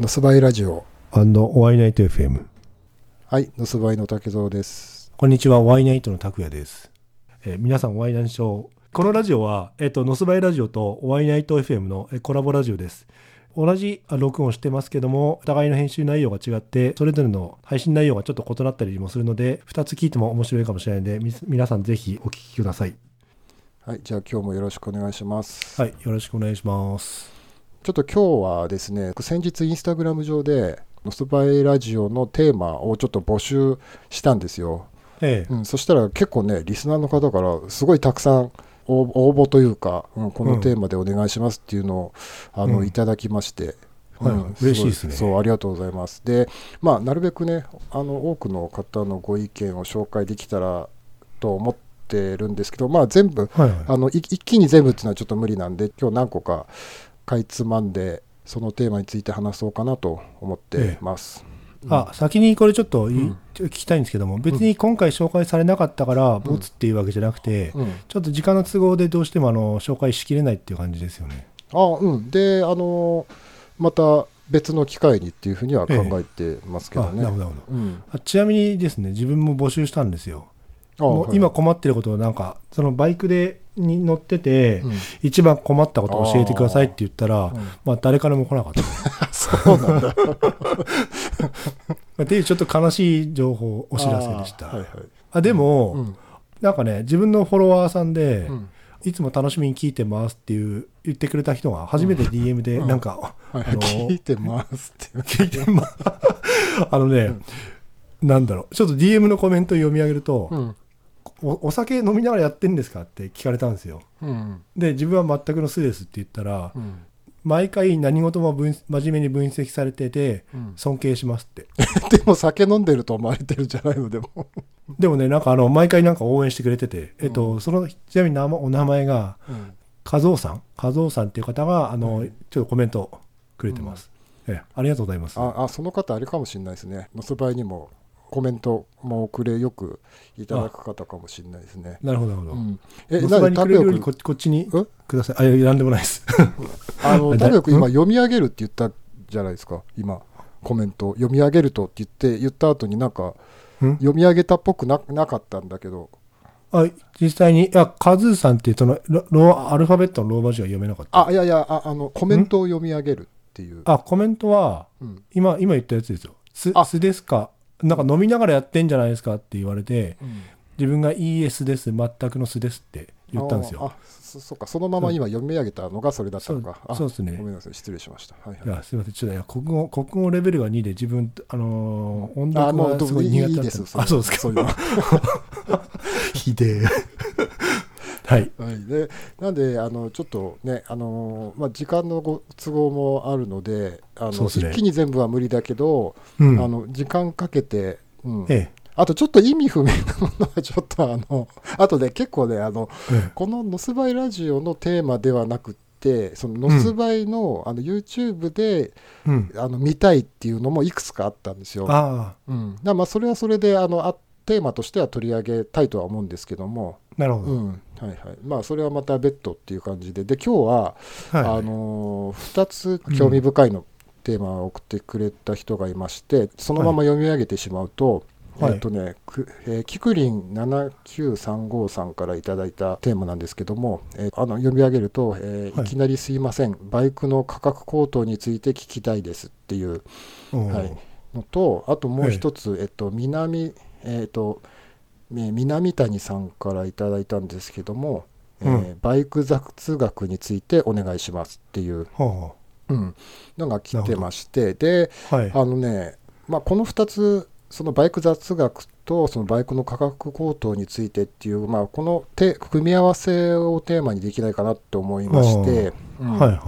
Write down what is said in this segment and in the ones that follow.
のすばいラジオ。おワイナイト FM。はい、のすばいの竹蔵です。こんにちは、ワイナイトの拓也です。えー皆さん、ワイナイト。このラジオは、えっ、と、ノスバイラジオとワイナイト FM のえーコラボラジオです。同じあ録音をしてますけども、お互いの編集内容が違って、それぞれの配信内容がちょっと異なったりもするので、2つ聞いても面白いかもしれないので、み皆さんぜひお聞きください。はい、じゃあ今日もよろしくお願いします。はい、よろしくお願いします。ちょっと今日はですね、先日インスタグラム上で、のすばいラジオのテーマをちょっと募集したんですよ。ええうん、そしたら結構ね、リスナーの方からすごいたくさん応応募というか、うん、このテーマでお願いしますっていうのを、あのうんいただきまして、はいうん嬉しいですねごそう、ありがとうございます。で、まあ、なるべくね、あの多くの方のご意見を紹介できたらと思ってるんですけど、まあ、全部、はいはい。あのい一気に全部っていうのはちょっと無理なんで、今日何個かかいつまんで、そのテーマについて話そうかなと思ってます。あ先にこれちょっというん。聞きたいんですけども、別に今回紹介されなかったから、ボツっていうわけじゃなくて、うん、ちょっと時間の都合でどうしてもあの紹介しきれないっていう感じですよね。あうん、で、あのまた別の機会にっていうふうには考えてますけどあね。なるほどなるほど。うん、あちなみにですね、自分も募集したんですよ。あもうはい。今困ってることをなんか、そのバイクでに乗ってて、うん。一番困ったことを教えてくださいって言ったら、うん。まあ誰からも来なかった。そうなんだ。っていうちょっと悲しい情報、お知らせでした。あ,、あはいはい。でも、うん。なんかね、自分のフォロワーさんで、うん。いつも楽しみに聞いてますっていう言ってくれた人が初めて DM でうん。なんか、はい。あの聞いてますって。聞いてまあのね、なんだろう。ちょっと DM のコメント読み上げると、うんおお酒飲みながらやってんですかって聞かれたんですよ。うん。で自分は全くの素ですって言ったら、うん。毎回何事も分真面目に分析されててうん。尊敬しますって。でも酒飲んでると思われてるんじゃないのでも。でもねなんかあの毎回なんか応援してくれてて、えっとそのちなみに名前お名前がうん。和夫さん？和夫さんっていう方があの、はい。ちょっとコメントくれてます、ええありがとうございます。ああその方あれかもしれないですね。のそばいにもコメントも送れよくいただく方かもしれないですね。なるほどなるほど、うん、え、え、そばにくれるよりくここっちに？え？ください。あ、いやなんでもないです。あの、だタビオ君今うん？読み上げるって言ったじゃないですか、今、コメント。読み上げるとって言って、言った後になんか、ん？読み上げたっぽくななかったんだけど、あ実際に、いや、カズーさんっていうそのロローアルファベットのローマ字が読めなかった？あ、いやいや、ああの、コメントを読み上げるっていう。あ、コメントは、うん今、今言ったやつですよ。す、あすですか？なんか飲みながらやってんじゃないですかって言われて、うん自分が ES です、全くの素ですって言ったんですよ。ああそそっか、そのまま今読み上げたのがそれだったのか。あそうですねごめんなさい、失礼しました。はいはい。いや、すみません。ちょっといや国語、国語レベルが2で自分、あのー音あ、もう読がすごい苦手だった。あ、そうですか。そういうの。は ひでえ。はい。い、でなんであのちょっとねあの、まあ、時間のご都合もあるのであのね一気に全部は無理だけど、うん。あの時間かけて、うん、えあとちょっと意味不明なものはちょっとあのあとね結構ねあのえ。えこの「のすばいラジオ」のテーマではなくってそののすばいの,、あの YouTube でえ。うん。あの見たいっていうのもいくつかあったんですよ。あうん、まあそれはそれであのあテーマとしては取り上げたいとは思うんですけども、あ、なるほど。うん。はいはい、まあそれはまた別途っていう感じで。で今日は、はい。あの2つ興味深いの、テーマを送ってくれた人がいましてそのまま読み上げてしまうと、はい。えっとねくえーキクリン7935さんからいただいたテーマなんですけども、えーあの読み上げると、えーはい。いきなりすいません。バイクの価格高騰について聞きたいですっていううんはい。のとあともう一つ、えっと南えっとえー南谷さんからいただいたんですけども、えーうバイク雑学についてお願いしますっていう、はうん、のが来てましてであ、はい。あのね、まあ、この2つそのバイク雑学とそのバイクの価格高騰についてっていう、まあ、このて組み合わせをテーマにできないかなって思いまして、うん。はいはい。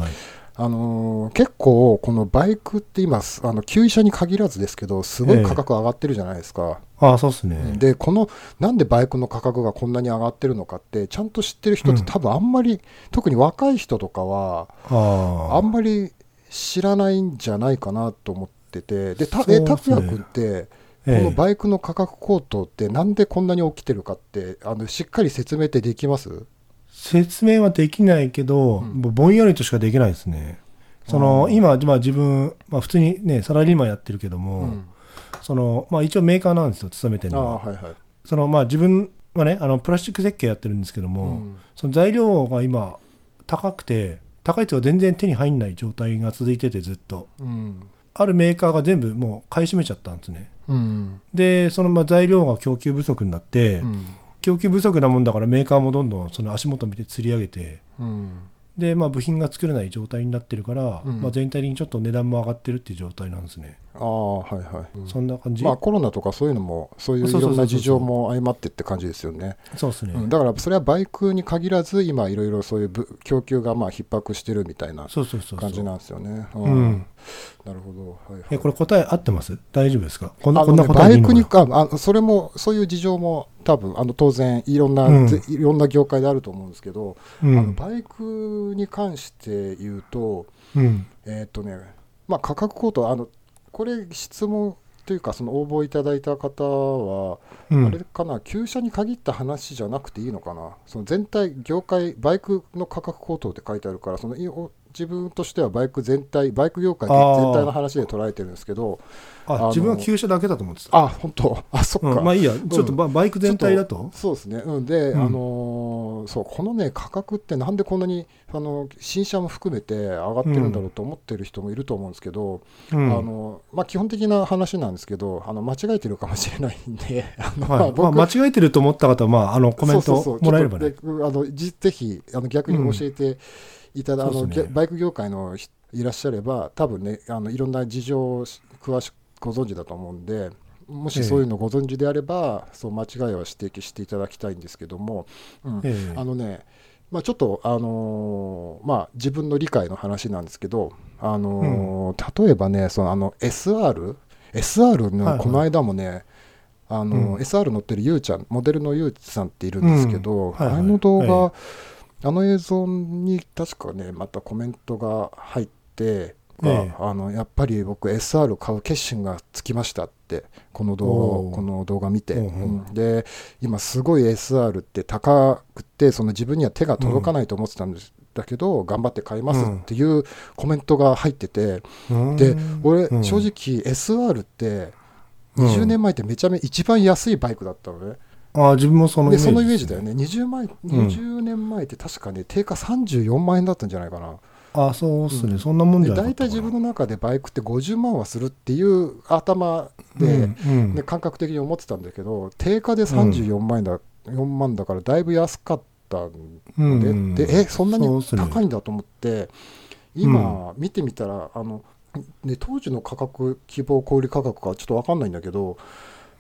あのー結構このバイクって今あの旧車に限らずですけどすごい価格上がってるじゃないですか、ああ、そうですね。でこのなんでバイクの価格がこんなに上がってるのかってちゃんと知ってる人ってうん多分あんまり、特に若い人とかはああんまり知らないんじゃないかなと思っててでたえ拓也君ってこえ。えのバイクの価格高騰ってなんでこんなに起きてるかってあのしっかり説明ってできます？説明はできないけど、うん。ぼんやりとしかできないですね。その今、まあ、自分、まあ、普通にねサラリーマンやってるけども、うん。そのまあ、一応メーカーなんですよ勤めてるのは。はいはい。その、まあ、自分はねあのプラスチック設計やってるんですけども、うん。その材料が今高くて高いというか全然手に入んない状態が続いててずっと。うん。あるメーカーが全部もう買い占めちゃったんですね。うん。でそのまあ材料が供給不足になって、うん供給不足なもんだからメーカーもどんどんその足元見て釣り上げてうん。で、まあ、部品が作れない状態になってるから、うん。まあ、全体的にちょっと値段も上がってるっていう状態なんですね、ああはいはい、うん。そんな感じ、まあコロナとかそういうのもそういういろんな事情も相まってって感じですよね。そうですね、うん。だからそれはバイクに限らず今いろいろそういうぶ供給がまあ逼迫してるみたいな感じなんですよね。ううん。なるほど、はいはい。えこれ答え合ってます？大丈夫ですか？こんなあこんなのねバイ答えでいいのかな？クにかあそれもそういう事情も多分あの当然いろんな、うん。ぜいろんな業界であると思うんですけど、うあのんバイクに関して言うとうん。えーっとねまあ価格高騰あのこれ質問というかその応募いただいた方は、うん。あれかな旧車に限った話じゃなくていいのかな？その全体業界バイクの価格高騰って書いてあるからそのいお自分としてはバイク全体バイク業界全体の話で捉えてるんですけどあ自分は旧車だけだと思ってた、あ本当？あそっか、うん、まあいいや。ちょっとバ,、バイク全体だと？そうですね、うん、で、うん。あのーそうこのね価格ってなんでこんなにあの新車も含めて上がってるんだろうと思ってる人もいると思うんですけど、うん。あのまあ、基本的な話なんですけどあの間違えてるかもしれないんで あの、はい。まあ、僕間違えてると思った方は、まあ、あのコメントそうそうそう。もらえればね。ちょっとであのじぜひあの逆に教えていただ、あのバイク業界の人いらっしゃれば多分ねあのいろんな事情を詳しくご存知だと思うんでもしそういうのご存知であれば、そう間違いは指摘していただきたいんですけども、うん。ええ。あのね、まあ、ちょっと、あのーまあ、自分の理解の話なんですけど、あのー例えばねそのあの SR SR のはいはい。この間もね、あのうん。SR 乗ってるゆうちゃんモデルのゆうさんっているんですけど、うん。はいはい。あの動画、えあの映像に確かねまたコメントが入って、ええ。あのやっぱり僕 SR 買う決心がつきましたってこの動画この動画見て、うんうん。うん。で今すごい SR って高くてその自分には手が届かないと思ってたんです、だけど頑張って買いますっていうコメントが入ってて、うん。で俺、うん。正直 SR ってうん20年前ってめちゃめちゃ一番安いバイクだったのね、あ自分もそのでそのイメージだよね。20前20年前って確かね定価34万円だったんじゃないかな。あそうっすね、うん。そんなもんじでゃな大体自分の中でバイクって50万はするっていう頭で、うんうん。ね、感覚的に思ってたんだけど定価で34万円だ、4万だからだいぶ安かったんうんで,、うん。でえそんなに高いんだと思って、今見てみたらあの、ね、当時の価格希望小売価格かちょっと分かんないんだけど、うん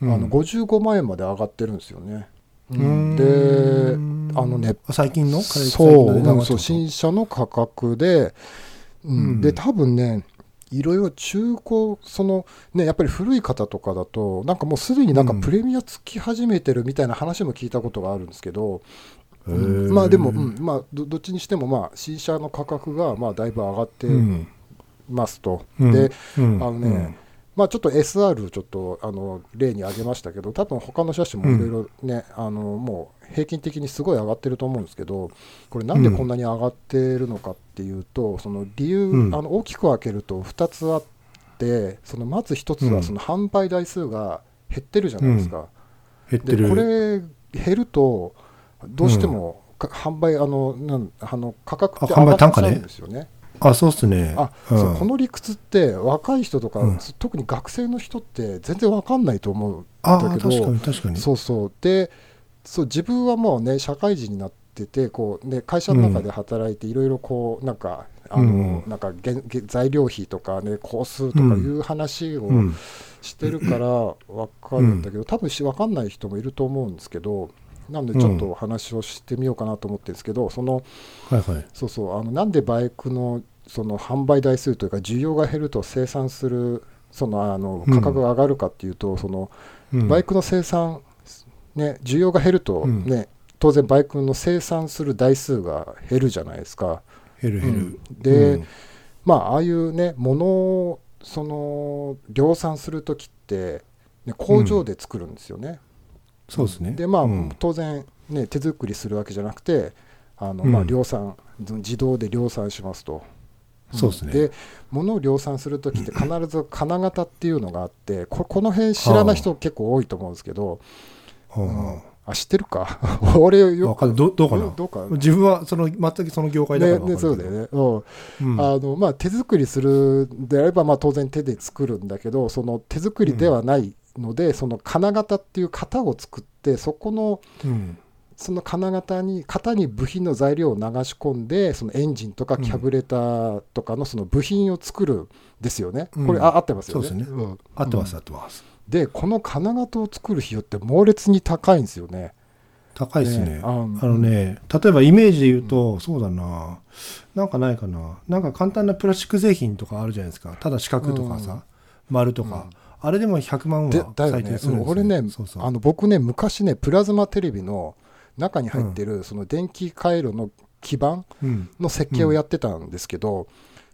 あの55万円まで上がってるんですよね。であのね最近のそうそう新車の価格で、うん。うん。で多分ねいろいろ中古そのねやっぱり古い方とかだとなんかもうすでになんかうん。プレミアつき始めてるみたいな話も聞いたことがあるんですけど、うん。まあでも、うん。まあ、どどっちにしてもまあ新車の価格がまあだいぶ上がってうん。ますと、うん。でうん。あのねまあ、ちょっと SR ちょっとあの例に挙げましたけど多分他の車種もいろいろね、あのもう平均的にすごい上がってると思うんですけどこれなんでこんなに上がってるのかっていうと、その理由、うん。あの大きく分けると2つあってそのまず1つうん。はその販売台数が減ってるじゃないですか。減ってる。でこれ減るとどうしても、か販売あのなんあの価格ってあ販売上がっちゃ単価ねうんですよね。あそうっすね。あ、うん。そうこの理屈って若い人とか、うん。特に学生の人って全然わかんないと思うんあだけど確かに確かに。そうそう。でそう自分はもうね社会人になっててこう、ね、会社の中で働いていろいろこうなんかあの、うん。なんかげんげ材料費とかね工数とかいう話をうん。してるからわかるんだけど、多分しわかんない人もいると思うんですけどなのでちょっとお話をしてみようかなと思ってるんですけど、そのはいはい。そうそうあのなんでバイクのその販売台数というか需要が減ると生産するそのあのうん価格が上がるかっていうと、そのうん。バイクの生産、ね、需要が減ると、うん。ね当然バイクの生産する台数が減るじゃないですか。減る減る。うん。で、うん。まあああいうね物をその量産する時って、ね、工場で作るんですよね。そうですね。でまあ、うん。当然、ね、手作りするわけじゃなくてあの、うん。まあ、量産自動で量産しますと。そうですね。で物を量産する時って 必ず金型っていうのがあってここの辺知らない人結構多いと思うんですけど、うん。あ知ってるか？俺よわかどどうかな？どうか自分はその全くその業界だからねね、そうだよね、うん。うん。あのまあ、手作りするんであれば、まあ、当然手で作るんだけどその手作りではないので、その金型っていう型を作ってそこのうん。その金型に型に部品の材料を流し込んでそのエンジンとかキャブレターとかのその部品を作るんですよね、うん。これあ合ってますよね。そうですね。ん。合ってますうん合ってます。でこの金型を作る費用って猛烈に高いんですよね。高いですね。ああのね例えばイメージで言うとそうだな。なんかないかな。なんか簡単なプラスチック製品とかあるじゃないですか。ただ四角とかうん。さ丸とかあれでも100万はするんですよ俺ねそうそう。あの僕ね昔ねプラズマテレビの中に入ってるその電気回路の基板うん。の設計をやってたんですけど、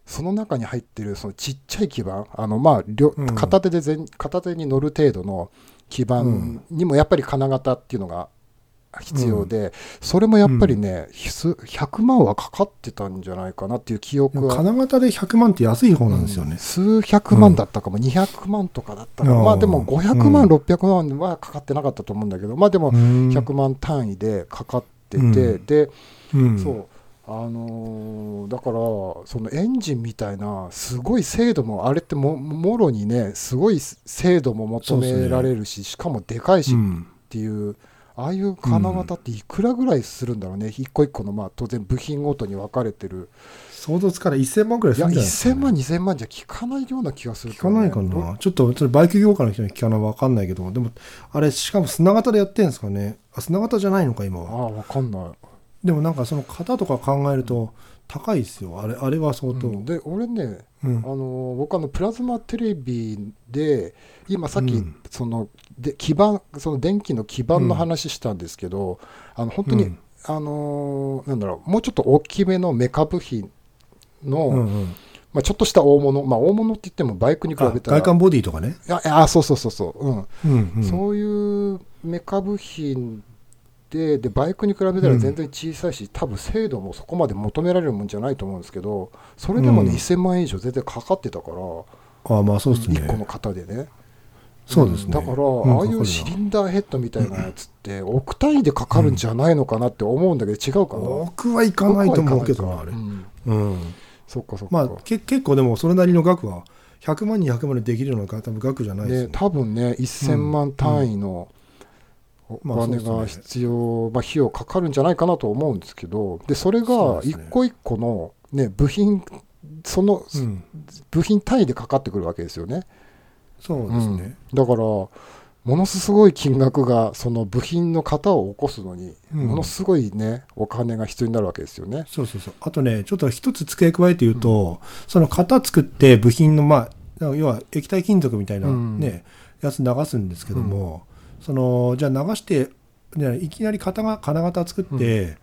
その中に入ってるそのちっちゃい基板あのまあ片手で全片手に乗る程度の基板にもやっぱり金型っていうのが必要で、それもやっぱりね、数100万はかかってたんじゃないかなっていう記憶は。金型で100万って安い方なんですよね、数百万だったかも、200万とかだったかまあでも500万、うん。600万はかかってなかったと思うんだけど、まあでもうん。100万単位でかかってて、うん。で、うん。そう、あのーだから、そのエンジンみたいな、すごい精度も、あれってももろにね、すごい精度も求められるし、しかもでかいしっうん。ていう。ああいう金型っていくらぐらいするんだろうね、一個一個のまあ当然部品ごとに分かれてる、想像つかない。1000万くらいするんじゃないですか、1000万、2000万じゃ効かないような気がするけ聞かないかな。ちょっとそれバイク業界の人に聞かないわかんないけど。でもあれしかも砂型でやってるんですかね。あ砂型じゃないのか今あは。あ、分かんない。でもなんかその型とか考えると高いですよ。あれあれは相当、うん。で俺ね、うん。あの僕あのプラズマテレビで今さっきうん。そので基板その電気の基板の話したんですけど、あの本当に、うん。あのなんだろうもうちょっと大きめのメカ部品の、うんうん。まあ、ちょっとした大物、まあ、大物って言ってもバイクに比あべたら。外観ボディとかね、ああそうそうそうそう、うん。うんうん、そういうメカ部品ででバイクに比べたら全然小さいし、多分精度もそこまで求められるもんじゃないと思うんですけどそれでもね、うん。1000万円以上全然かかってたから、あまあそうですね。1個の型でね。そうですね。んだから、うんああいうシリンダーヘッドみたいなやつって、億単位でかかるんじゃないのかなって思うんだけど、違うかな？僕はいかないと思うけどなあれ。うん。うん。そっかそっか。まあけ結構でもそれなりの額は100万200万でできるような多分額じゃないですねよ、ね。多分ね、1000万単位のおまあ金が必要、まあ、費用かかるんじゃないかなと思うんですけど、でそれが一個一個の、ね、部品、そのうん。部品単位でかかってくるわけですよね。そうですね、だから、ものすごい金額が、その部品の型を起こすのに、うん。ものすごいね、お金が必要になるわけですよね。そうそうそう。あとねちょっと一つ付け加えて言うと、その型作って部品のまあ要は液体金属みたいなうん。ね、やつ流すんですけども、そのじゃあ流して、ね、いきなり型が金型作って、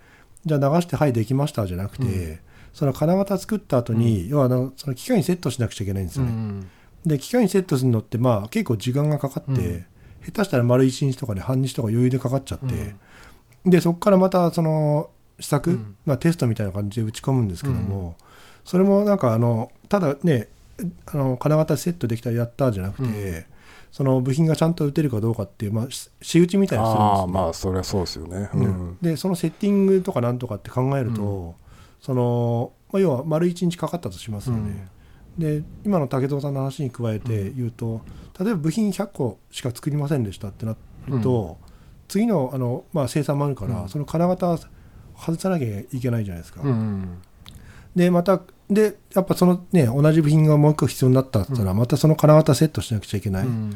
じゃあ流してはいできましたじゃなくて、うん。その金型作った後に、要はあのその機械にセットしなくちゃいけないんですよね、うんで機械にセットするのってまあ結構時間がかかって、うん。下手したら丸1日とかで半日とか余裕でかかっちゃって、でそこからまたその試作、うん。まあ、テストみたいな感じで打ち込むんですけども、それもなんかあのただねあの金型セットできたらやったじゃなくて、うんその部品がちゃんと打てるかどうかっていう、まあ、し仕打ちみたいなのするんですよああ、まあ、それはそうですよね。ううん。んでそのセッティングとかなんとかって考えると、そのまあ、要は丸1日かかったとしますよね。で今の武藤さんの話に加えて言うと、例えば部品100個しか作りませんでしたってなると、次のあの、まあ、生産もあるから、うん。その金型外さなきゃいけないじゃないですか。うん。でまたでやっぱそのね同じ部品がもう一個必要になったったら、またその金型セットしなくちゃいけない、うん。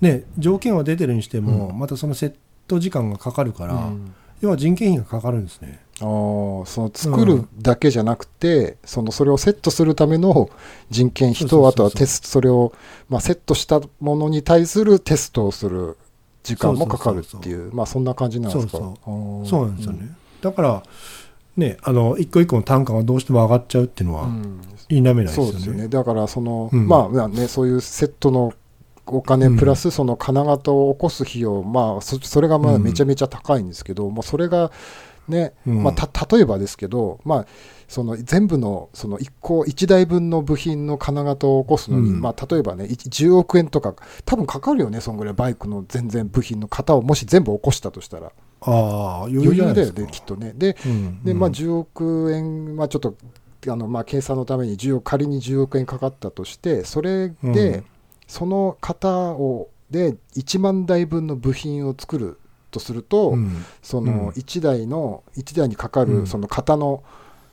ね、条件は出てるにしても、うまたそのセット時間がかかるから、うん。要は人件費がかかるんですね。あーその作るだけじゃなくて、そのそれをセットするための人件費と、あとはテスト、それを、まあ、セットしたものに対するテストをする時間もかかるっていう、まあそんな感じなんですか？そうなんですよね。だからねあの一個一個の単価がどうしても上がっちゃうっていうのはうん。否めないですよね。そうですよね。だから、その、うん。まあまあね、そういうセットのお金プラスその金型を起こす費用、まあそそれがまあうん。めちゃめちゃ高いんですけど、もうそれがねうん。まあ、た例えばですけど、まあ、その全部のその1個1台分の部品の金型を起こすのに、うん。まあ、例えばね1 10億円とか多分かかるよねそんぐらいバイクの全然部品の型をもし全部起こしたとしたらああ余余裕だよねきっとね。でうんで、まあ、うん10億円、まあ、ちょっとあの、まあ、計算のために10億仮に10億円かかったとしてそれで、うん。その型をで1万台分の部品を作るとすると、うん。そうん。の1台の1台にかかうん。るその型の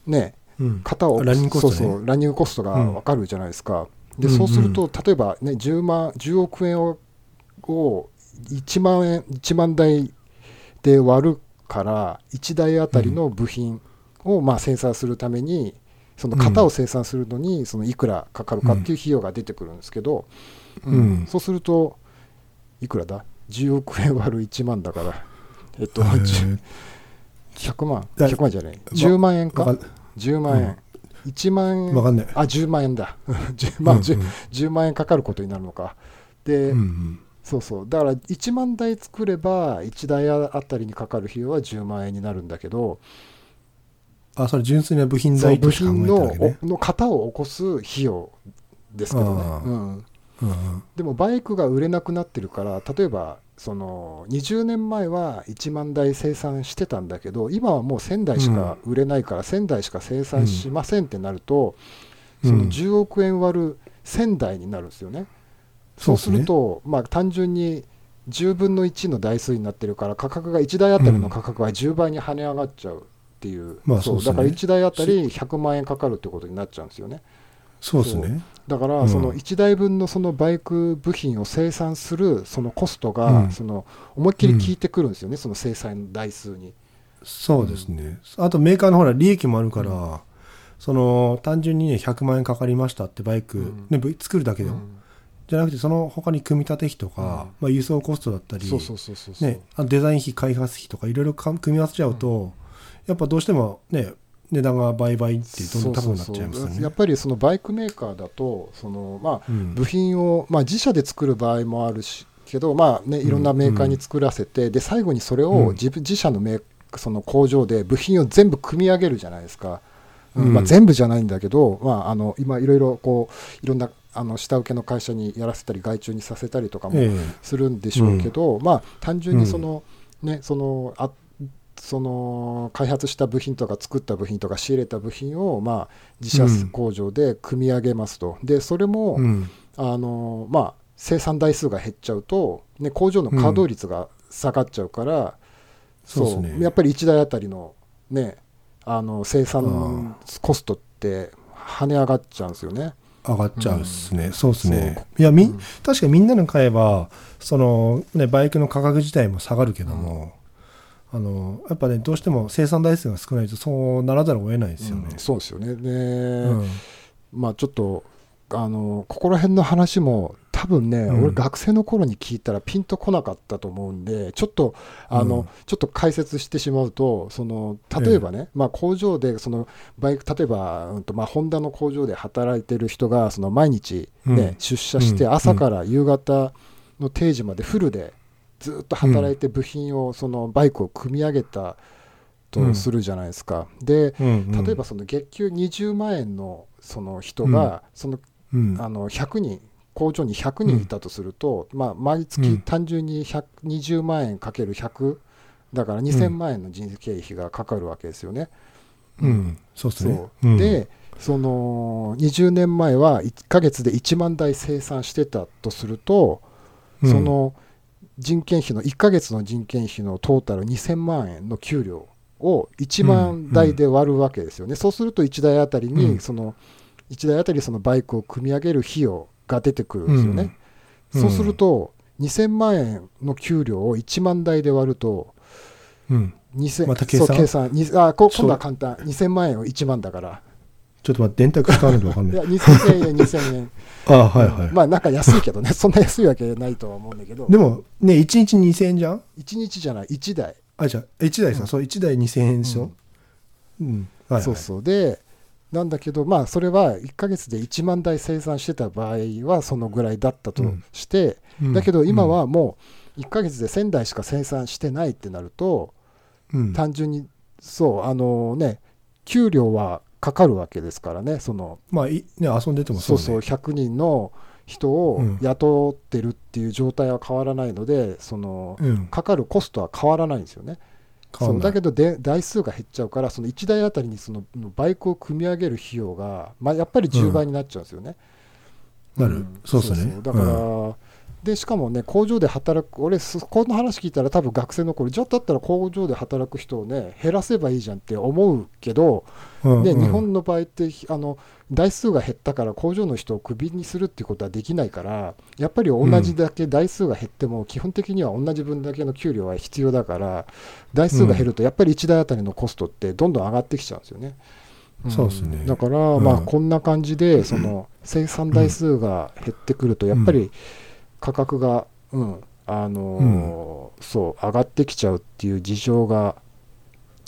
ねうん。型をランニングコストね。そうそうランニングコストが分かるじゃないですか、でうんそうすると例えばね10万10億円をを1万円1万台で割るから1台あたりの部品をまあ生産するためにその型を生産するのにそのいくらかかるかっていう費用が出てくるんですけど、うん。うん。そうするといくらだ？10億円割る1万だからえっとへ10ー100万？だ100万じゃない。10万円か？わかん10万円、1万円？わかんない。あ10万円だ。10万,、うん 10, 10万円かかることになるのか。で、うんうんそうそう。だから1万台作れば1台あたりにかかる費用は10万円になるんだけどあそれ純粋な部品代として考え品のたわけね。おの型を起こす費用ですけどね。うん、うんでもバイクが売れなくなってるから例えばその20年前は1万台生産してたんだけど今はもう1000台しか売れないから1000台しか生産しませんってなると、うん。その10億円割る1000台になるんですよね。そうすると、まあ、単純に10分の1の台数になってるから価格が1台あたりの価格が10倍に跳ね上がっちゃうっていう,、まあそうですね。だから1台あたり100万円かかるってことになっちゃうんですよね。そうですね。だかうん。らその1台分のそのバイク部品を生産するそのコストうがん。その思いっきり効いてくるんですよね、その生産台数に。そうですね、あとメーカーのほら利益もあるから、その単純にね100万円かかりましたってバイク、うん。ね、ぶ作るだけでも、じゃなくてその他に組み立て費とか、まあ、輸送コストだったりデザイン費開発費とかいろいろか組み合わせちゃうと、やっぱどうしてもね値段が倍々ってどんどん高くなっちゃいますよね。やっぱりそのバイクメーカーだとその、まあ、うん。部品を、まあ、自社で作る場合もあるしけど、まあね、いろんなメーカーに作らせて、で最後にそれうん。を自分自社のメーその工場で部品を全部組み上げるじゃないですか、うん。うん。まあ、全部じゃないんだけど、まあ、あの今いろいろこういろんなあの下請けの会社にやらせたり外注にさせたりとかもえするんでしょうけど、まあ単純にその、ねそのあその開発した部品とか作った部品とか仕入れた部品を、まあ、自社うん工場で組み上げますと、でそれも、えうん。あのまあ、生産台数が減っちゃうと、ね、工場の稼働率が下がっちゃうから、そうね。やっぱり1台あたりの,、ね、あの生産コストって跳ね上がっちゃうんですよね。上がっちゃうっすね、そうですそう。ね。いやみ、うん確かにみんなの買えばその、ね、バイクの価格自体も下がるけども、あのやっぱねどうしても生産台数が少ないとそうならざるを得ないですよね。うん。そうですよね。で、うん。まあちょっとあのここら辺の話も多分ね、うん。俺学生の頃に聞いたらピンとこなかったと思うんでちょっとあの、うん。ちょっと解説してしまうとその例えばね、まあ、工場でそのバイク例えば、うんとまあ、ホンダの工場で働いてる人がその毎日、ねうん。出社してうん。朝から夕方の定時までフルでずっと働いて部品をそのバイクを組み上げたとするじゃないですか。で例えばその月給20万円のその人が、そのうん。あの100人工場に100人いたとすると、まあ、毎月うん。単純に100 20万円かける100だから2000万円の人件費がかかるわけですよね。うん、そうですね。でその20年前は1ヶ月で1万台生産してたとすると、うん。その人件費の1ヶ月の人件費のトータル2000万円の給料を1万台で割るわけですよね、そうすると1台あたりうん。にその1台あたりそのバイクを組み上げる費用が出てくるんですよね、うん。そうすると2000万円の給料を1万台で割るとうん、2000また計算計算。にあ今度は簡単。2000万円を1万だから。ちょっと待って電卓使わないと分かんない。いや2000円2000円。ああはいはい、まあなんか安いけどね。そんな安いわけないとは思うんだけど。でもね1日2000円じゃん？1日じゃない。1台。あじゃあ1台さ、うん。そう1台2000円でしょ、うん。はいはい、そうそう。でなんだけどまあそれは1ヶ月で1万台生産してた場合はそのぐらいだったとして、うん。だけど今、はもう1ヶ月で1000台しか生産してないってなると、うん。うん単純にそうあのね給料はかかるわけですからねそのまあいね遊んでてもそうそうねそう100人の人をうん。雇ってるっていう状態は変わらないのでそのうん。かかるコストは変わらないんですよね。そうんない。だけどで台数が減っちゃうからその1台あたりにそのバイクを組み上げる費用が、まあ、やっぱり10倍になっちゃうんですよね。なる。ん。そうっすね。だから、でしかもね工場で働く俺そこの話聞いたら多分学生の頃じゃあだったら工場で働く人をね減らせばいいじゃんって思うけど、うんうん。で日本の場合ってあの台数が減ったから工場の人をクビにするっていうことはできないからやっぱり同じだけ台数が減っても基本的には同じ分だけの給料は必要だから台数が減るとやっぱり1台あたりのコストってどんどん上がってきちゃうんですよね。ん。そうですね。だから、うん。まあこんな感じでその生産台数が減ってくるとやっぱり価格が、うんあのーそう上がってきちゃうっていう事情が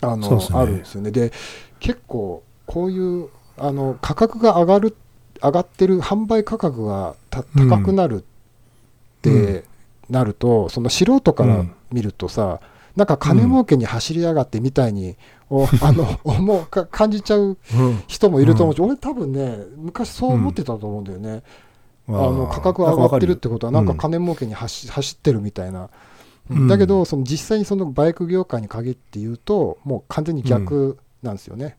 あのね。あるんですよね。で結構こういうあの価格が上がる上がってる販売価格がた高くなるってなると、その素人から見るとさ、なんか金儲けに走りやがってみたいに、お あの思うか感じちゃううん。人もいると思うし、俺多分ね昔そう思ってたと思うんだよね、あの価格が上がってるってことはなんか金儲けに走走ってるみたいな、うん。だけどその実際にそのバイク業界に限って言うともう完全に逆なんですよね、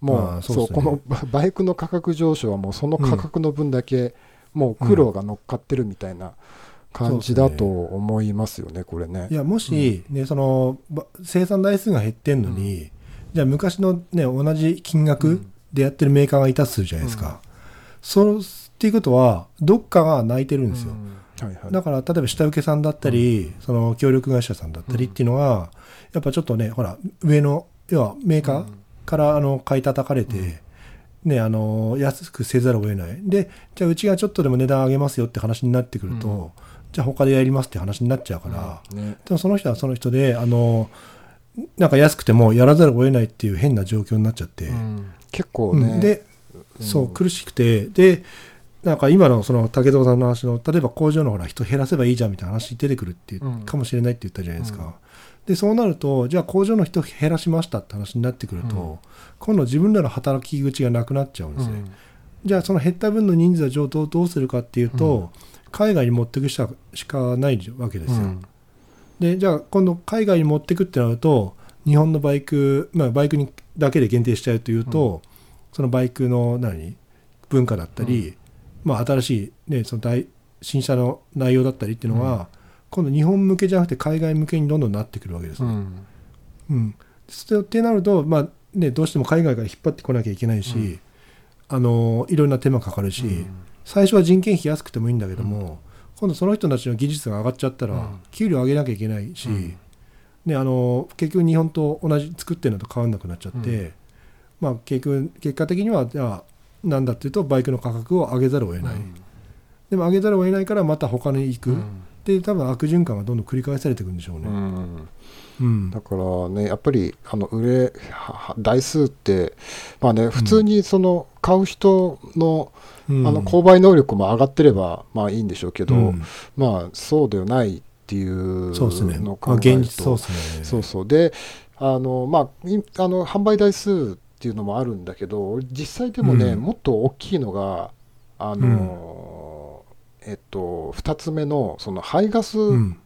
もああうそうね。このババイクの価格上昇はもうその価格の分だけもう苦労が乗っかってるみたいな感じだと思いますよねこれね。いやもし、ねそのば生産台数が減ってんのに、じゃあ昔の、ね、同じ金う額ん。でやってるメーカーがいたとするじゃないですか、そうっていうことはどっかが泣いてるんですよ、うん。はいはい。だから例えば下請けさんだったり、その協力会社さんだったりっていうのは、やっぱちょっとねほら上の要はメーカーからあの買い叩かれて、ね、あの安くせざるを得ない。でじゃあうちがちょっとでも値段上げますよって話になってくると、うん。じゃあ他でやりますって話になっちゃうから、ね。でもその人はその人であのなんか安くてもやらざるを得ないっていう変な状況になっちゃって、うん。結構うん。ね、でそう苦しくて。でなんか今のその武藤さんの話の例えば工場のほら人減らせばいいじゃんみたいな話出てくるってかもしれないって言ったじゃないですか、うん。でそうなるとじゃあ工場の人減らしましたって話になってくると、うん。今度自分らの働き口がなくなっちゃうんですね、うん。じゃあその減った分の人数は上等どうするかっていうと、うん。海外に持っていくしかしかないわけですよ、うん。でじゃあ今度海外に持ってくってなると日本のバイク、まあ、バイクにだけで限定しちゃうというと、そのバイクの何？文化だったり、まあ、新しい、ね、その大新車の内容だったりっていうのは、今度日本向けじゃなくて海外向けにどんどんなってくるわけです。ね。うん。うん。ってなると、まあね、どうしても海外から引っ張ってこなきゃいけないし、うん。あのいろんな手間かかるし、うん。最初は人件費安くてもいいんだけども、今度その人たちの技術が上がっちゃったら、うん。給料上げなきゃいけないし、うん。ね、あの結局日本と同じ作ってるのと変わんなくなっちゃって、うん。まあ、結局結果的にはじゃあなんだっていうとバイクの価格を上げざるを得ない、でも上げざるを得ないからまた他に行く、うん。で多分悪循環がどんどん繰り返されていくんでしょうね。うん。うん。だからね、やっぱりあの売れ台数って、まあね、普通にその買う人の,、うん。あの購買能力も上がってればまあいいんでしょうけど、うん。まあそうではないっていうそうですね、のをまあ、考えると、現実そうですね。そうそう。であの、まあ、いあの販売台数っていうのもあるんだけど実際でもね、うん。もっと大きいのがあの、えっと、2つ目のその排ガス、うん。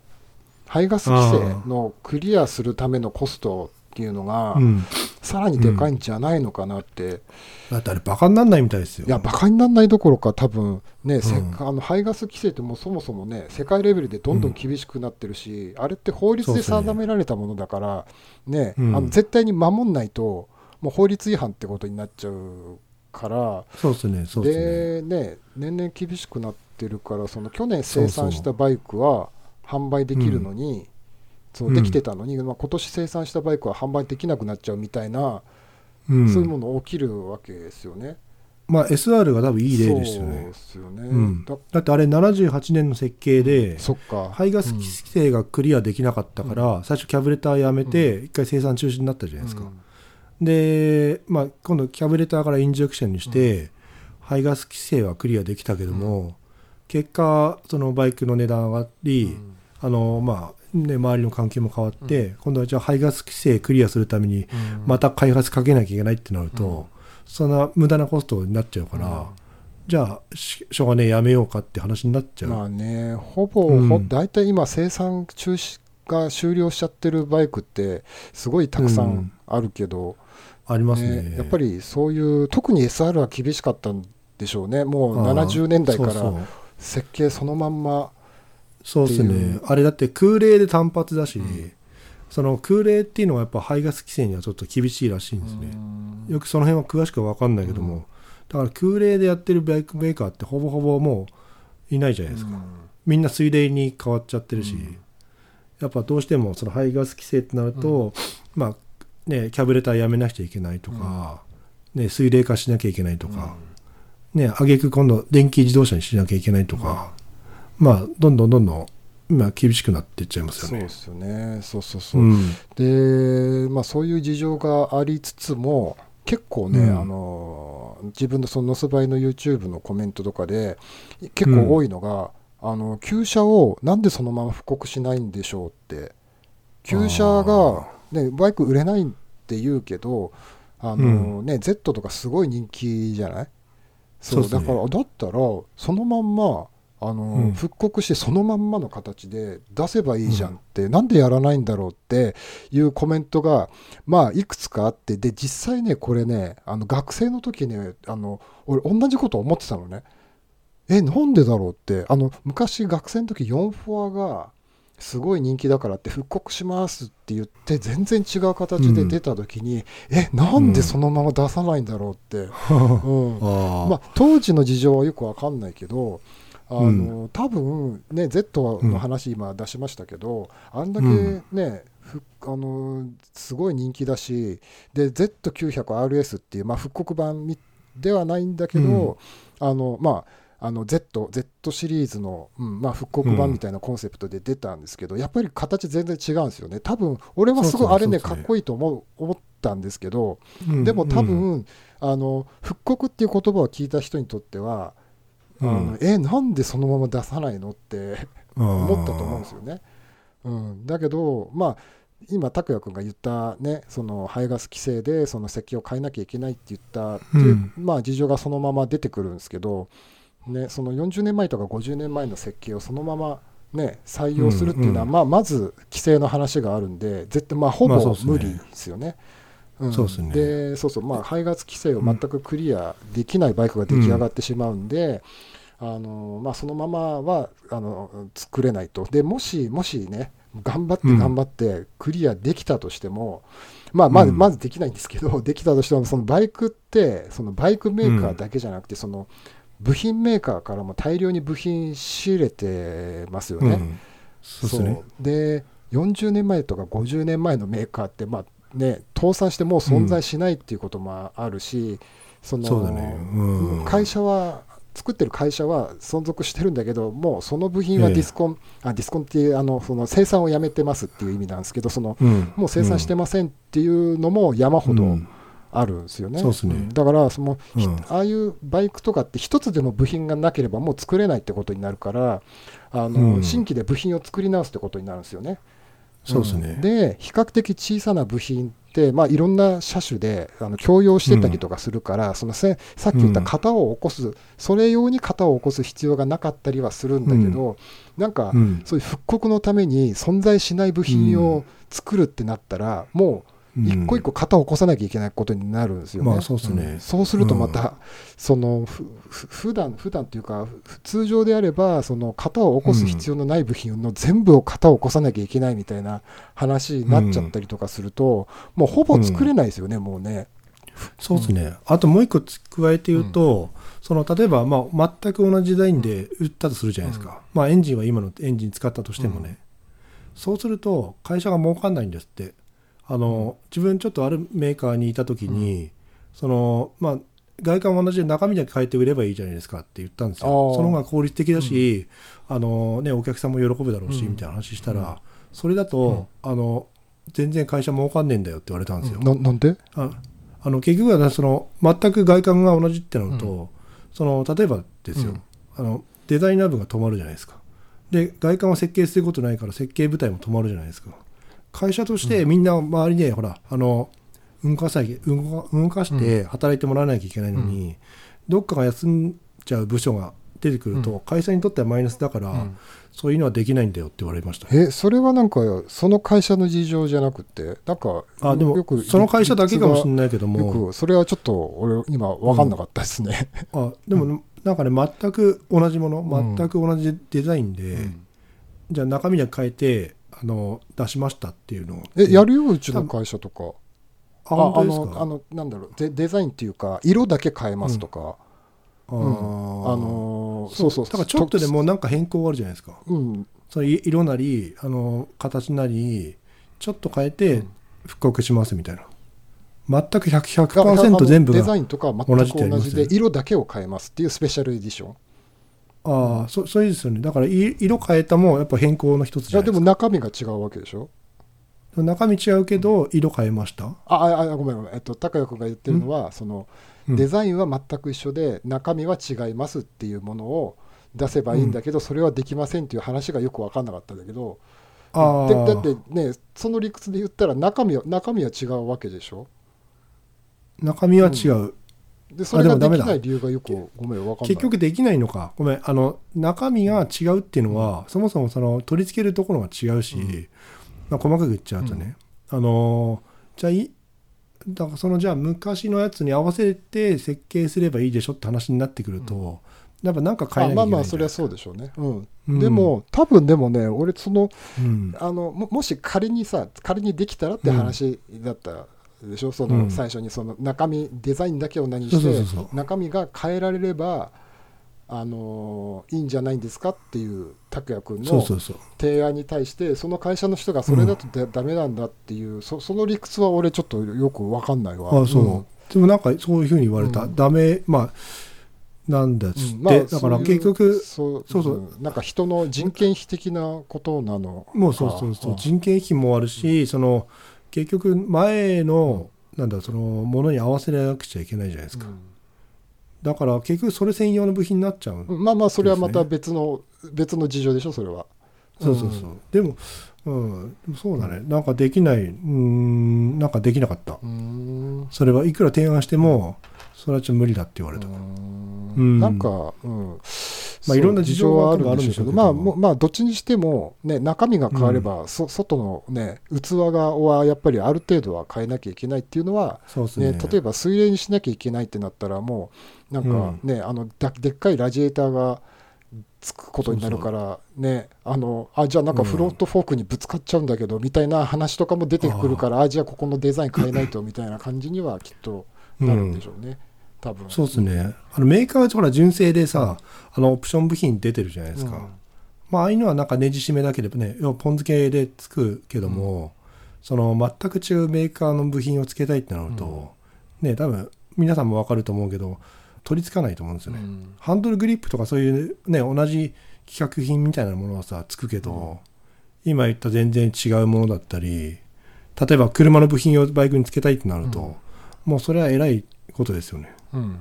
排ガス規制のクリアするためのコストっていうのが、うん、さらにでかいんじゃないのかなって、だってあれバカにならないみたいですよ。いや、バカにならないどころか、多分ね、あの排ガス規制ってもうそもそもね、世界レベルでどんどん厳しくなってるし、あれって法律で定められたものだから、ね、うん。あの絶対に守んないと、もう法律違反ってことになっちゃうから、そうですね、そうですね。でね、年々厳しくなってるから、その去年生産したバイクは販売できるのに、そううんできてたのに、まあ、今年生産したバイクは販売できなくなっちゃうみたいな、うん。そういうもの起きるわけですよね。まあ SR が多分いい例ですよね。よね。うん。だだってあれ78年の設計で、そっか。排ガス規制がクリアできなかったから、最初キャブレターやめて、一回生産中止になったじゃないですか。で、まあ、今度キャブレターからインジェクションにして、排ガス規制はクリアできたけども、結果そのバイクの値段上がり、あのまあね、周りの環境も変わって、今度はじゃあ排ガス規制クリアするためにまた開発かけなきゃいけないってなると、うん。そんな無駄なコストになっちゃうから、うん。じゃあししょうがねえやめようかって話になっちゃう、まあね、ほぼ、うん。ほ大体今、生産中止が終了しちゃってるバイクって、すごいたくさうん。んあるけど、ありますね。ねやっぱりそういう、特に SR は厳しかったんでしょうね、もうああ70年代から設計そのまんま、そうですね。あれだって空冷で単発だし、うん。その空冷っていうのはやっぱ排ガス規制にはちょっと厳しいらしいんですね、よくその辺は詳しくは分かんないけども、うん。だから空冷でやってるバイクメーカーってほぼほぼもういないじゃないですか、みんな水冷に変わっちゃってるし、うんやっぱどうしてもその排ガス規制ってなると、まあねキャブレターやめなくちゃいけないとか、ね、水冷化しなきゃいけないとか、ね挙句今度電気自動車にしなきゃいけないとか、まあどんどんどんどん今厳しくなっていっちゃいますよね。そうですよね、そうそうそう。うん。で、まあ、そういう事情がありつつも、結構ね、うん。あの自分のそのノスバイの YouTube のコメントとかで、結構多いのが、あの旧車をなんでそのまま布告しないんでしょうって、旧車が、ね、バイク売れないって言うけど、あのね Z とかすごい人気じゃない？そうだから、だったら、そのまんま、あのうん。復刻してそのまんまの形で出せばいいじゃんって、なんでやらないんだろうっていうコメントが、まあ、いくつかあって、で、実際ね、これね、あの学生の時ね、あの俺、同じこと思ってたのね。え、なんでだろうって、あの昔、学生の時4フォアがすごい人気だからって復刻しますって言って、全然違う形で出た時に、え、なんでそのまま出さないんだろうって。うん。あー。まあ、当時の事情はよくわかんないけど、あの多分ね、Z の話、今出しましたけど、あんだけね、ふあのすごい人気だし、で Z900RS っていう、まあ、復刻版みではないんだけど、あのまあ、あの Z, Z シリーズの、うんまあ、復刻版みたいなコンセプトで出たんですけど、やっぱり形全然違うんですよね。多分俺はすごいあれね、かっこいいと思う思ったんですけど、うんでも多分、うんあの復刻っていう言葉を聞いた人にとっては、うんえなんでそのまま出さないのって思ったと思うんですよ。よね。うん、だけど、まあ、今、拓也君が言った、ね、その排ガス規制でその設計を変えなきゃいけないって言ったっていう、うんまあ、事情がそのまま出てくるんですけど、ね、その40年前とか50年前の設計をそのまま、ね、採用するっていうのは、うんうんまあ、まず規制の話があるんで、絶対、まあ、ほぼ無理ですよね。ん。そうですね。でそうそう、まあ、排ガス規制を全くクリアできないバイクが出来上がってしまうんで、あのまあ、そのままはあの作れないと。でもし、もしね、頑張ってうん。頑張ってクリアできたとしても、まあ、まずうん。まずできないんですけど、できたとしても、そのバイクって、そのバイクメーカーだけじゃなくて、その部品メーカーからも大量に部品仕入れてますよね。うん。そうですね。で40年前とか50年前のメーカーって、まあね、倒産してもう存在しないっていうこともあるし、そのそうだね。うん。会社は作ってる会社は存続してるんだけどもうその部品はええディスコン、あディスコンっていうあのその生産をやめてますっていう意味なんですけどそのうん。もう生産してませんっていうのも山ほどうんあるんですよね。そうっすね。ん。だからその、ひうん。ああいうバイクとかって一つでも部品がなければもう作れないってことになるからあの、うん。新規で部品を作り直すってことになるんですよね。そうですね。ん。で比較的小さな部品って、まあ、いろんな車種であの共用してたりとかするから、そのせさっき言った型を起こす、それ用に型を起こす必要がなかったりはするんだけど、なんか、うん。そういう復刻のために存在しない部品を作るってなったら、もう一個一個型を起こさなきゃいけないことになるんですよね。まあそうっすね。ん。そうするとまた、そのふふ普段普段っていうかふ通常であればその型を起こす必要のない部品の全部を型を起こさなきゃいけないみたいな話になっちゃったりとかすると、もうほぼ作れないですよね、もうね。そうですね、あともう一個つ加えて言うと、その例えば、まあ、全く同じデザインで売ったとするじゃないですか、まあ、エンジンは今のエンジン使ったとしてもね、そうすると会社が儲かんないんですってあの自分ちょっとあるメーカーにいた時に、そのまあ外観は同じで中身だけ変えて売ればいいじゃないですかって言ったんですよ。その方が効率的だし、あのね、お客さんも喜ぶだろうし、うん。みたいな話したら、それだと、あの全然会社儲かんねえんだよって言われたんですよ、ななんで？ああの結局はねその全く外観が同じってなると、その例えばですよ、うん。あのデザイナー部が止まるじゃないですか。で外観を設計することないから設計部隊も止まるじゃないですか会社としてみんな周りで、ほらあの動かさ動か動かして働いてもらわなきゃいけないのに、どっかが休んじゃう部署が出てくると、うん。会社にとってはマイナスだから、うん。そういうのはできないんだよって言われました。えそれはなんかその会社の事情じゃなくてなんかあでもよくその会社だけかもしれないけどよもくそれはちょっと俺今分かんなかったですね、あでもなんかね全く同じものうん。全く同じデザインで、うん。じゃあ中身だけ変えてあの出しましたっていうのを。えやるようちの会社とか。ああのあのなんだろう。デデザインっていうか色だけ変えますとか、あうん。ー。あのーそうそうだからちょっとでもなんか変更あるじゃないですか。うん。そのい色なりあの形なりちょっと変えてうん。復刻しますみたいな。全く100ああ100%の全部がデザインとかは全く同じで色だけを変えますっていうスペシャルエディションああそそうですよね。だからい色変えたもやっぱ変更の一つじゃないですか。中身が違うわけでしょ？中身違うけど色変えました、あああごめんごめん、えっと、高谷君が言ってるのはそのうん。デザインは全く一緒で中身は違いますっていうものを出せばいいんだけど、それはできませんっていう話がよく分かんなかったんだけどあだってねその理屈で言ったら中身は中身は違うわけでしょ？中身は違う、でそれができない理由がよくごめん分かんない。結局できないのか。ごめんあの中身が違うっていうのは、そもそもその取り付けるところが違うし、うん。まあ、細かく言っちゃうとね、あのーじゃあいだからそのじゃあ昔のやつに合わせて設計すればいいでしょって話になってくると、やっぱなんか変えなきゃいけないあまあまあそれはう、そうでしょうね、うん。うん。でも多分でもね俺そのうん。あのももし仮にさ仮にできたらって話だったでしょ、そのうん。最初にその中身デザインだけを何して中身が変えられればあのいいんじゃないんですかっていう拓也君の提案に対してその会社の人がそれだとだダメなんだっていうそその理屈は俺ちょっとよく分かんないわ。あそう、ん。でもなんかそういうふうに言われた、うん。ダメまあなんだっつって、うん。まあだから結局そうそうそう。ん。なんか人の人件費的なことなのもうそうそうそう。あ人件費もあるし、その結局前のなんだそのものに合わせなくちゃいけないじゃないですか、だから結局それ専用の部品になっちゃう、うん。まあまあそれはまた別の、別の事情でしょそれは。そうそうそう、でも、うん、でもそうだね。なんかできない。うーん。なんかできなかった。それはいくら提案してもそれはちょっと無理だって言われた、うん。なんか、うんまあいろんな事情がそうあるんでしょうけど、まあ、まあ、どっちにしても、ね、中身が変われば、そ外の、ね、器がはやっぱりある程度は変えなきゃいけないっていうのは、ね。ね、例えば水冷にしなきゃいけないってなったら、もう、なんかね、あのだでっかいラジエーターがつくことになるから、ね、あのあじゃあ、なんかフロントフォークにぶつかっちゃうんだけど、みたいな話とかも出てくるから、あじゃあ、ここのデザイン変えないとみたいな感じにはきっとなるんでしょうね、多分。そうですね。あのメーカーはほら純正でさ、あのオプション部品出てるじゃないですか、うん。まあ、ああいうのはなんかネジ締めだけでね要はポン付けでつくけども、その全く違うメーカーの部品をつけたいってなると、ね多分皆さんも分かると思うけど取り付かないと思うんですよね、うん。ハンドルグリップとかそういうね同じ規格品みたいなものはさつくけど、今言った全然違うものだったり例えば車の部品をバイクにつけたいってなると、うん。もうそれはえらいことですよねうん。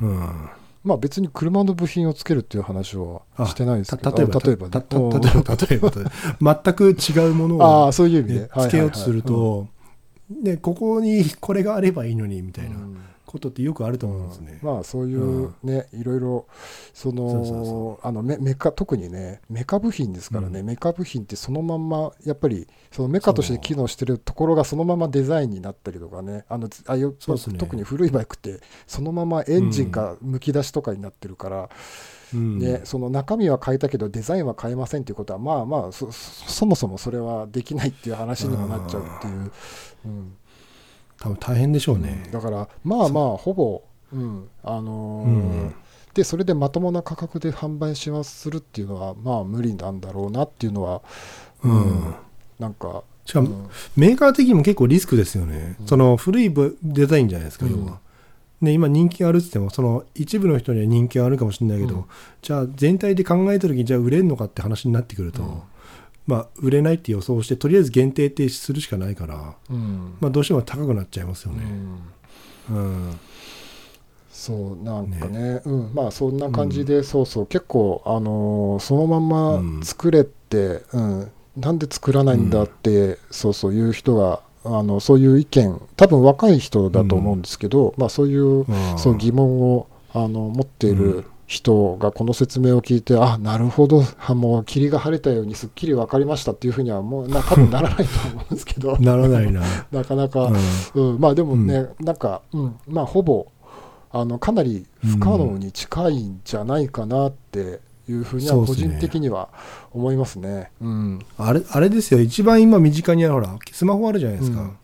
うん。まあ別に車の部品をつけるっていう話はあしてないですけどた例えばあ例えば例えば例えば全く違うものを ああそういう意味で、ねつけようとすると、ね、ここにこれがあればいいのにみたいな。うんことってよくあると思うんですね。まあそういうね、いろいろそのあのメメカ特にねメカ部品ですからね、うん。メカ部品ってそのまんまやっぱりそのメカとして機能してるところがそのままデザインになったりとかね。あのああいうね。特に古いバイクってそのままエンジンがむき出しとかになってるから、うん。ね、その中身は変えたけどデザインは変えませんっていうことはまあまあそもそもそれはできないっていう話にもなっちゃうっていう。うん多分大変でしょうね。だからまあまあほぼ、うん。あのーうんでそれでまともな価格で販売しますするっていうのはまあ無理なんだろうなっていうのは、うん。なんか、しかも、うん。メーカー的にも結構リスクですよね。うん。その古いブデザインじゃないですか、うん。要は。ね、今人気があるって言ってもその一部の人には人気があるかもしれないけど、うん。じゃあ全体で考えた時にじゃあ売れるのかって話になってくると、うんまあ売れないって予想してとりあえず限定停止するしかないから、うん。まあ、どうしても高くなっちゃいますようね。ん。うん。そうなんかね。うん、まあそんな感じで、そうそう。結構あのーそのまんま作れって、うん。なんで作らないんだって、そうそういう人があのそういう意見多分若い人だと思うんですけど、まあそういううん。そう疑問をあの持っていうるん人がこの説明を聞いて、あなるほどあもう霧が晴れたようにすっきり分かりましたっていうふうにはもうな多分ならないと思うんですけど。ならないな。なかなか、うん。うん、まあでもね、なんか、うん、まあほぼあのかなり不可能に近いんじゃないかなっていうふうには個人的には思いますね。うん、あれあれですよ、一番今身近にあるほら、スマホあるじゃないですか。うん。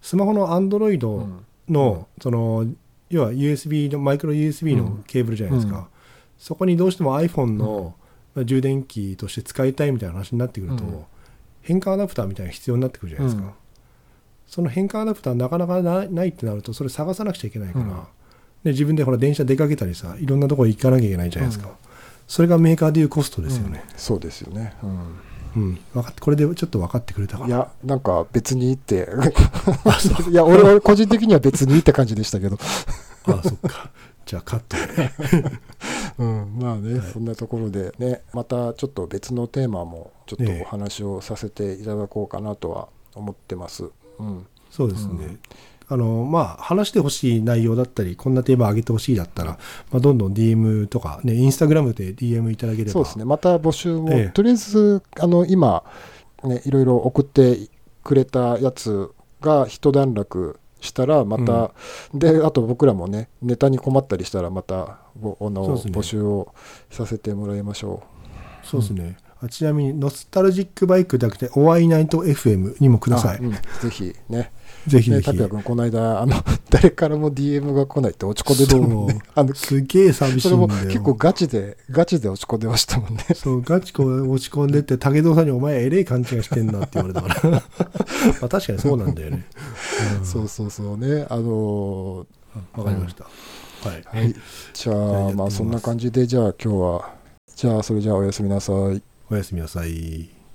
スマホのアンドロイドうん。の、その、要は USB の、マイクロ USB のケーブルじゃないですか。うんそこにどうしても iPhone の、まあ充電器として使いたいみたいな話になってくると、うん変換アダプターみたいなの必要になってくるじゃないですか。うんその変換アダプターなかなかなないってなると、それ探さなくちゃいけないから、うんで自分でほら電車出かけたりさ、いろんなところ行かなきゃいけないじゃないですか。それがメーカーでいうコストですよね。うんそうですよね。うんうん、分かってこれでちょっと分かってくれたかな。いや、なんか別にって、いや、俺は個人的には別にって感じでしたけど、あそっか。じゃあカットで。うん、まあね、はい。そんなところでね、またちょっと別のテーマもちょっとお話をさせていただこうかなとは思ってます。うん、そうですね。うん。あのまあ、話してほしい内容だったり、こんなテーマ上げてほしいだったら、まあ、どんどん DM とか、ね、インスタグラムで DM いただければ、そうですね、また募集も、ええ。とりあえずあの今、ね、いろいろ送ってくれたやつが一段落したら、また、であと僕らもね、ネタに困ったりしたら、またぼあの、ね募集をさせてもらいましょそうですね。あちなみに、ノスタルジックバイクじゃなくて、お会いナイト FM にもくう。ださい。あうんぜひね、ぜひぜひ。ね拓也君、この間あの、誰からも DM が来ないって落ち込んでたもんね。あのすげえ寂しそれもいんだよ。結構ガチで、ガチで落ち込んでましたもんね。そう、ガチコ落ち込んでって、武藤さんにお前えれえ勘違いしてんなって言われたから。まあ確かにそうなんだよね。うんそうそうそうね。あのわかりました。はい。ーはい。じゃあまあそんな感じで、じゃあ今日は、じゃあそれじゃあおやすみなさい。おやすみなさい。